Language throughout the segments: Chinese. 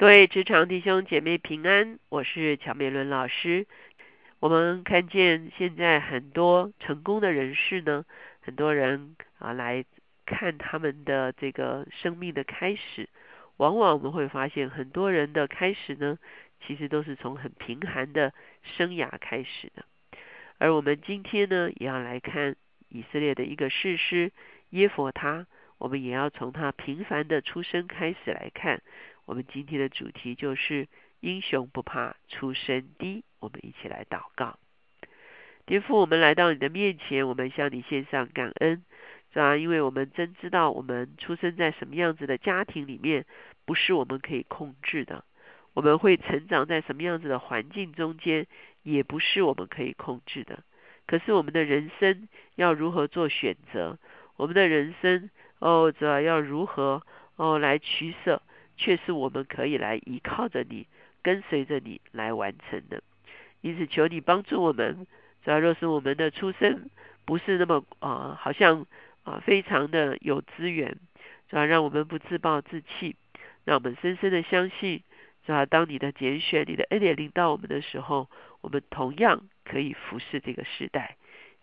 各位职场弟兄姐妹平安，我是乔美伦老师。我们看见现在很多成功的人士呢，很多人啊来看他们的这个生命的开始，往往我们会发现很多人的开始呢，其实都是从很贫寒的生涯开始的。而我们今天呢，也要来看以色列的一个士师耶佛他，我们也要从他平凡的出生开始来看。我们今天的主题就是英雄不怕出身低。我们一起来祷告，天父，我们来到你的面前，我们向你献上感恩，是吧？因为我们真知道我们出生在什么样子的家庭里面，不是我们可以控制的；我们会成长在什么样子的环境中间，也不是我们可以控制的。可是我们的人生要如何做选择？我们的人生哦，主要要如何哦来取舍？却是我们可以来依靠着你，跟随着你来完成的。因此，求你帮助我们。只要若是我们的出生不是那么啊，好像啊非常的有资源，主要让我们不自暴自弃，让我们深深的相信，主要当你的拣选、你的恩典临到我们的时候，我们同样可以服侍这个时代。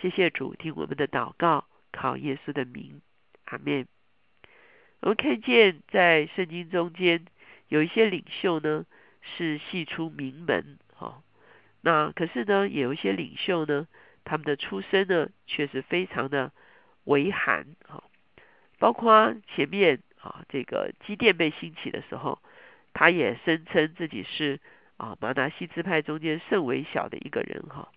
谢谢主，听我们的祷告，靠耶稣的名，阿门。我们看见在圣经中间有一些领袖呢，是系出名门哈。那可是呢，也有一些领袖呢，他们的出身呢，却是非常的微寒哈。包括前面啊，这个基甸被兴起的时候，他也声称自己是啊马拿西支派中间甚微小的一个人哈。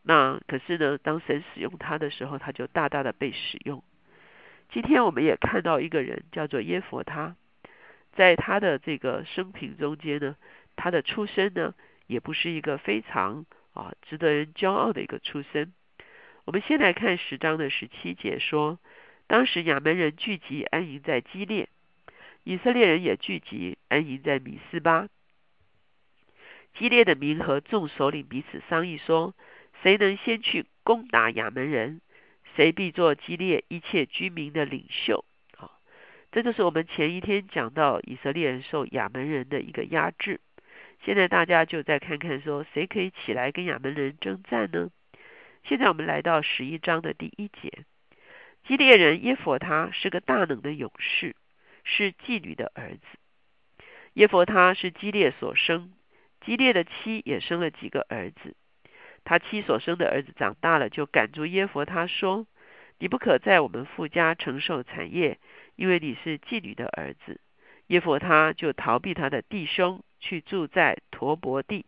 那可是呢，当神使用他的时候，他就大大的被使用。今天我们也看到一个人叫做耶佛他，在他的这个生平中间呢，他的出身呢，也不是一个非常啊值得人骄傲的一个出身。我们先来看十章的十七节说，当时亚门人聚集安营在基列，以色列人也聚集安营在米斯巴。基列的民和众首领彼此商议说，谁能先去攻打亚门人？谁必做激烈一切居民的领袖？啊，这就是我们前一天讲到以色列人受亚门人的一个压制。现在大家就再看看，说谁可以起来跟亚门人征战呢？现在我们来到十一章的第一节，基列人耶佛他是个大能的勇士，是妓女的儿子。耶佛他是基列所生，基列的妻也生了几个儿子。他妻所生的儿子长大了，就赶住耶佛他说：“你不可在我们父家承受产业，因为你是妓女的儿子。”耶佛他就逃避他的弟兄，去住在陀伯地。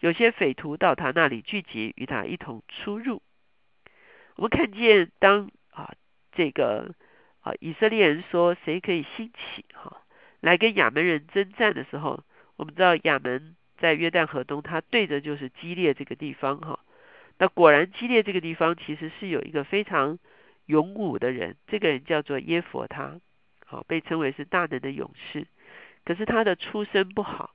有些匪徒到他那里聚集，与他一同出入。我们看见，当啊这个啊以色列人说谁可以兴起哈来跟亚门人征战的时候，我们知道亚门。在约旦河东，他对着就是基列这个地方哈。那果然基列这个地方其实是有一个非常勇武的人，这个人叫做耶佛他，好被称为是大能的勇士。可是他的出身不好，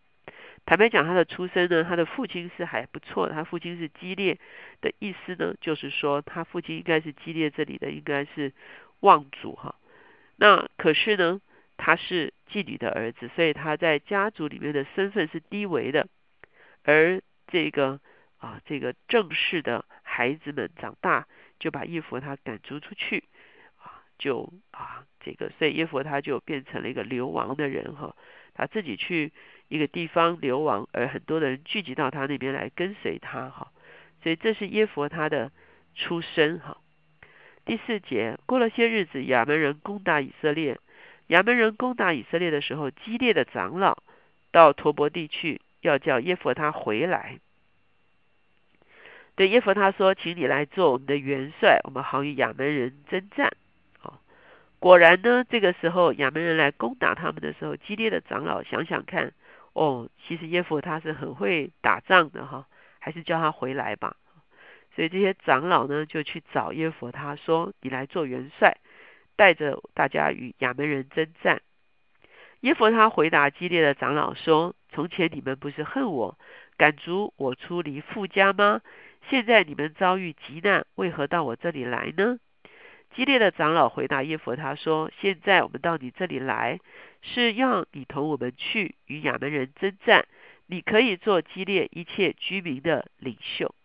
坦白讲，他的出身呢，他的父亲是还不错，他父亲是基列的意思呢，就是说他父亲应该是基列这里的应该是望族哈。那可是呢？他是妓女的儿子，所以他在家族里面的身份是低微的。而这个啊，这个正式的孩子们长大，就把耶佛他赶逐出去啊，就啊，这个所以耶佛他就变成了一个流亡的人哈，他自己去一个地方流亡，而很多的人聚集到他那边来跟随他哈，所以这是耶佛他的出身哈。第四节，过了些日子，亚门人攻打以色列。亚门人攻打以色列的时候，激烈的长老到陀伯地去，要叫耶弗他回来。对耶弗他说：“请你来做我们的元帅，我们好与亚门人征战。”啊，果然呢，这个时候亚门人来攻打他们的时候，激烈的长老想想看，哦，其实耶弗他是很会打仗的哈，还是叫他回来吧。所以这些长老呢，就去找耶弗他说：“你来做元帅。”带着大家与亚门人征战。耶弗他回答激烈的长老说：“从前你们不是恨我，赶逐我出离富家吗？现在你们遭遇急难，为何到我这里来呢？”激烈的长老回答耶佛他说：“现在我们到你这里来，是要你同我们去与亚门人征战。你可以做激烈一切居民的领袖。”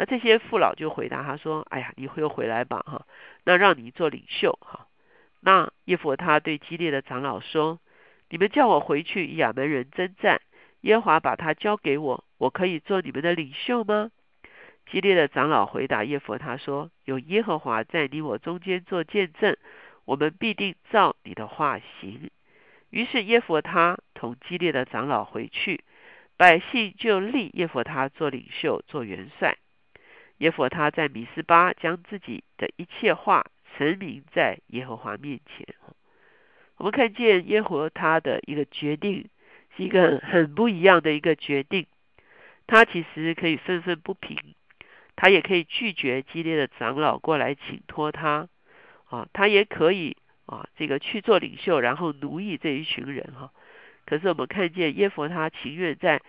那这些父老就回答他说：“哎呀，你又回来吧，哈，那让你做领袖，哈。”那耶佛他对基列的长老说：“你们叫我回去与亚门人征战，耶和华把他交给我，我可以做你们的领袖吗？”基列的长老回答耶佛他说：“有耶和华在你我中间做见证，我们必定照你的话行。”于是耶佛他同基列的长老回去，百姓就立耶佛他做领袖、做元帅。耶佛他在米斯巴将自己的一切话陈明在耶和华面前。我们看见耶和他的一个决定，是一个很不一样的一个决定。他其实可以愤愤不平。他也可以拒绝激烈的长老过来请托他，啊，他也可以啊，这个去做领袖，然后奴役这一群人哈。可是我们看见耶佛他情愿在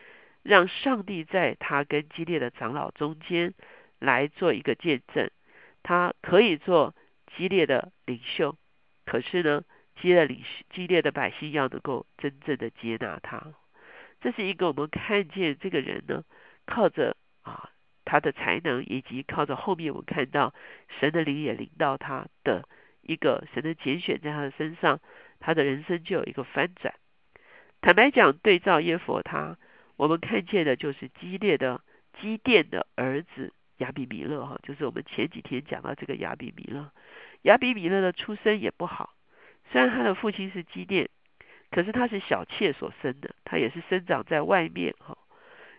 让上帝在他跟激烈的长老中间来做一个见证，他可以做激烈的领袖，可是呢，激烈领激烈的百姓要能够真正的接纳他，这是一个我们看见这个人呢，靠着啊。他的才能，以及靠着后面我们看到神的灵也领到他的一个神的拣选在他的身上，他的人生就有一个翻转。坦白讲，对照耶佛他，我们看见的就是激烈的基甸的儿子亚比米勒哈，就是我们前几天讲到这个亚比米勒。亚比米勒的出身也不好，虽然他的父亲是基甸，可是他是小妾所生的，他也是生长在外面哈。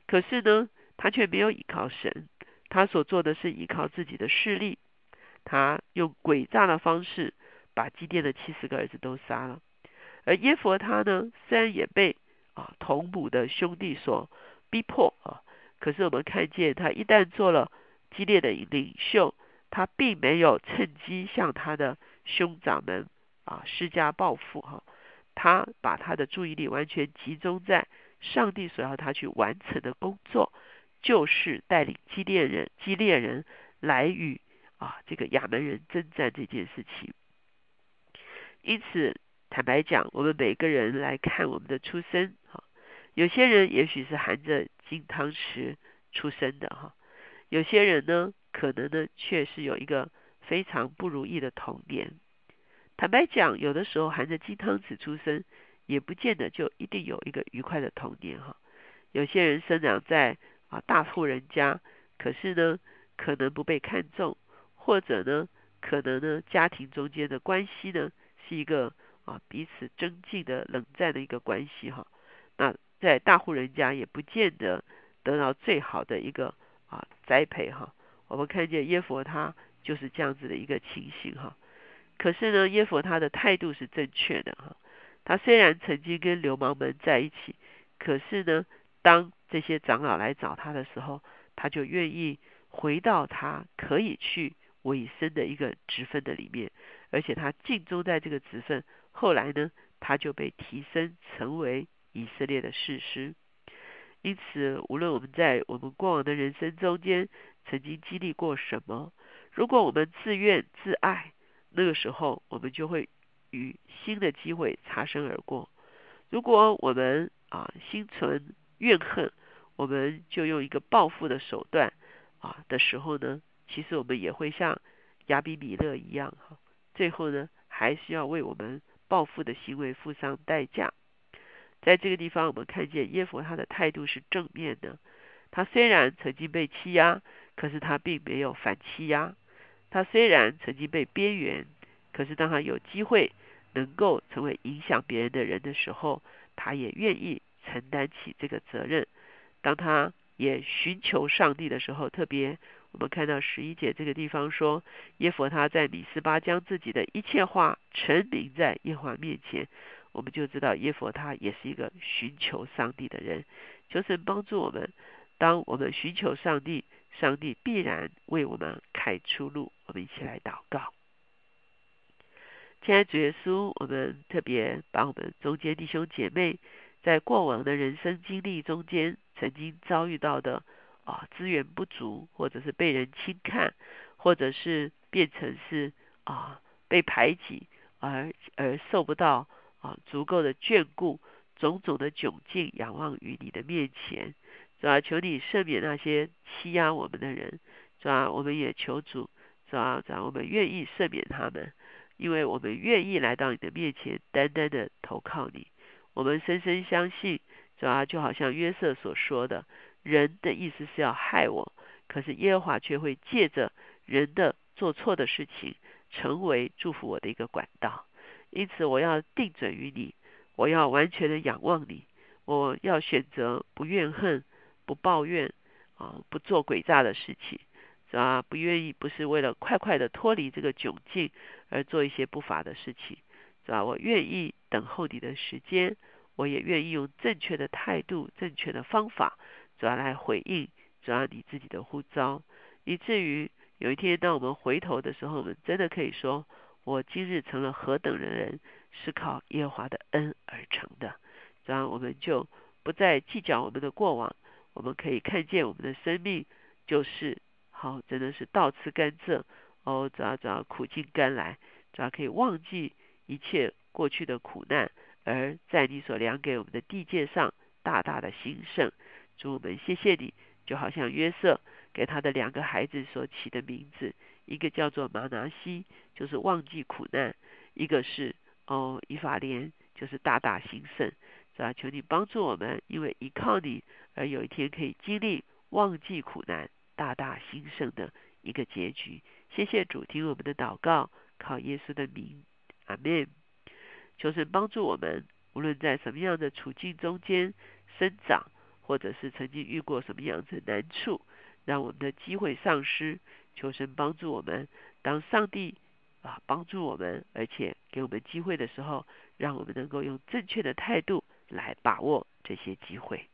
可是呢？他却没有依靠神，他所做的是依靠自己的势力。他用诡诈的方式把基甸的七十个儿子都杀了。而耶佛他呢，虽然也被啊同母的兄弟所逼迫啊，可是我们看见他一旦做了激烈的领袖，他并没有趁机向他的兄长们啊施加报复哈。他把他的注意力完全集中在上帝所要他去完成的工作。就是带领基列人、基列人来与啊这个亚门人征战这件事情。因此，坦白讲，我们每个人来看我们的出生，哈，有些人也许是含着金汤匙出生的，哈，有些人呢，可能呢，却是有一个非常不如意的童年。坦白讲，有的时候含着金汤匙出生，也不见得就一定有一个愉快的童年，哈。有些人生长在啊，大户人家，可是呢，可能不被看重，或者呢，可能呢，家庭中间的关系呢，是一个啊彼此争竞的冷战的一个关系哈。那在大户人家也不见得得到最好的一个啊栽培哈。我们看见耶佛他就是这样子的一个情形哈。可是呢，耶佛他的态度是正确的哈。他虽然曾经跟流氓们在一起，可是呢，当这些长老来找他的时候，他就愿意回到他可以去委身的一个职分的里面，而且他尽忠在这个职分。后来呢，他就被提升成为以色列的士师。因此，无论我们在我们过往的人生中间曾经经历过什么，如果我们自怨自艾，那个时候我们就会与新的机会擦身而过。如果我们啊心存怨恨，我们就用一个报复的手段啊的时候呢，其实我们也会像亚比米勒一样哈，最后呢还是要为我们报复的行为付上代价。在这个地方，我们看见耶佛他的态度是正面的。他虽然曾经被欺压，可是他并没有反欺压。他虽然曾经被边缘，可是当他有机会能够成为影响别人的人的时候，他也愿意承担起这个责任。当他也寻求上帝的时候，特别我们看到十一节这个地方说，耶佛他在米斯巴将自己的一切话陈明在耶和华面前，我们就知道耶佛他也是一个寻求上帝的人，求神帮助我们。当我们寻求上帝，上帝必然为我们开出路。我们一起来祷告。亲爱的主耶稣，我们特别把我们中间弟兄姐妹在过往的人生经历中间。曾经遭遇到的啊资源不足，或者是被人轻看，或者是变成是啊被排挤而而受不到啊足够的眷顾，种种的窘境仰望于你的面前，主啊，求你赦免那些欺压我们的人，主啊，我们也求主，主啊，主啊，我们愿意赦免他们，因为我们愿意来到你的面前，单单的投靠你，我们深深相信，主啊，就好像约瑟所说的，人的意思是要害我。可是耶和华却会借着人的做错的事情，成为祝福我的一个管道。因此，我要定准于你，我要完全的仰望你，我要选择不怨恨、不抱怨啊，不做诡诈的事情，是吧？不愿意不是为了快快的脱离这个窘境而做一些不法的事情，是吧？我愿意等候你的时间，我也愿意用正确的态度、正确的方法，主要来回应。主要你自己的呼召，以至于有一天，当我们回头的时候，我们真的可以说：我今日成了何等的人，是靠耶和华的恩而成的。这样，我们就不再计较我们的过往，我们可以看见我们的生命就是好，真的是倒吃甘蔗哦，只要只要苦尽甘来，只要可以忘记一切过去的苦难，而在你所量给我们的地界上大大的兴盛。主我们谢谢你。就好像约瑟给他的两个孩子所起的名字，一个叫做马拿西，就是忘记苦难；一个是哦以法莲，就是大大兴盛，是吧？求你帮助我们，因为依靠你而有一天可以经历忘记苦难、大大兴盛的一个结局。谢谢主听我们的祷告，靠耶稣的名，阿门。求神帮助我们，无论在什么样的处境中间生长。或者是曾经遇过什么样子的难处，让我们的机会丧失，求神帮助我们。当上帝啊帮助我们，而且给我们机会的时候，让我们能够用正确的态度来把握这些机会。